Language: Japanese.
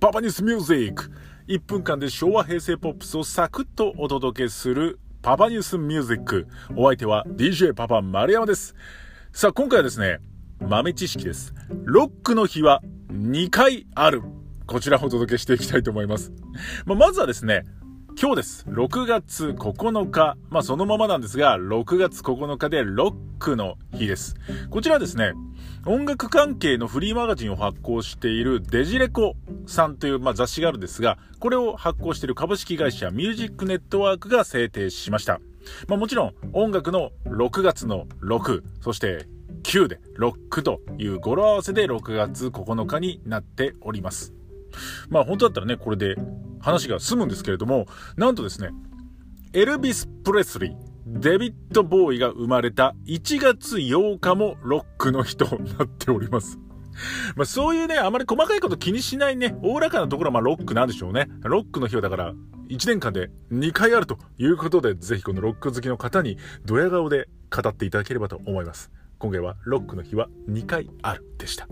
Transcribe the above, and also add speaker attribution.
Speaker 1: パパニュースミュージック1分間で昭和平成ポップスをサクッとお届けするパパニュースミュージックお相手は DJ パパ丸山です。さあ今回はですね豆知識です。ロックの日は2回ある。こちらをお届けしていきたいと思います、まあ、まずはですね今日です。6月9日。まあそのままなんですが、6月9日でロッククの日です。こちらですね、音楽関係のフリーマガジンを発行しているデジレコさんという、まあ、雑誌があるんですが、これを発行している株式会社ミュージックネットワークが制定しました。まあ、もちろん音楽の6月の6、そして9でロックという語呂合わせで6月9日になっております。まあ本当だったらね、これで話が済むんですけれども、なんとですね、エルビス・プレスリー、デビッド・ボーイが生まれた1月8日もロックの日となっております。まあそういうね、あまり細かいこと気にしないね、おおらかなところはまあロックなんでしょうね。ロックの日はだから、1年間で2回あるということで、ぜひこのロック好きの方にドヤ顔で語っていただければと思います。今回はロックの日は2回あるでした。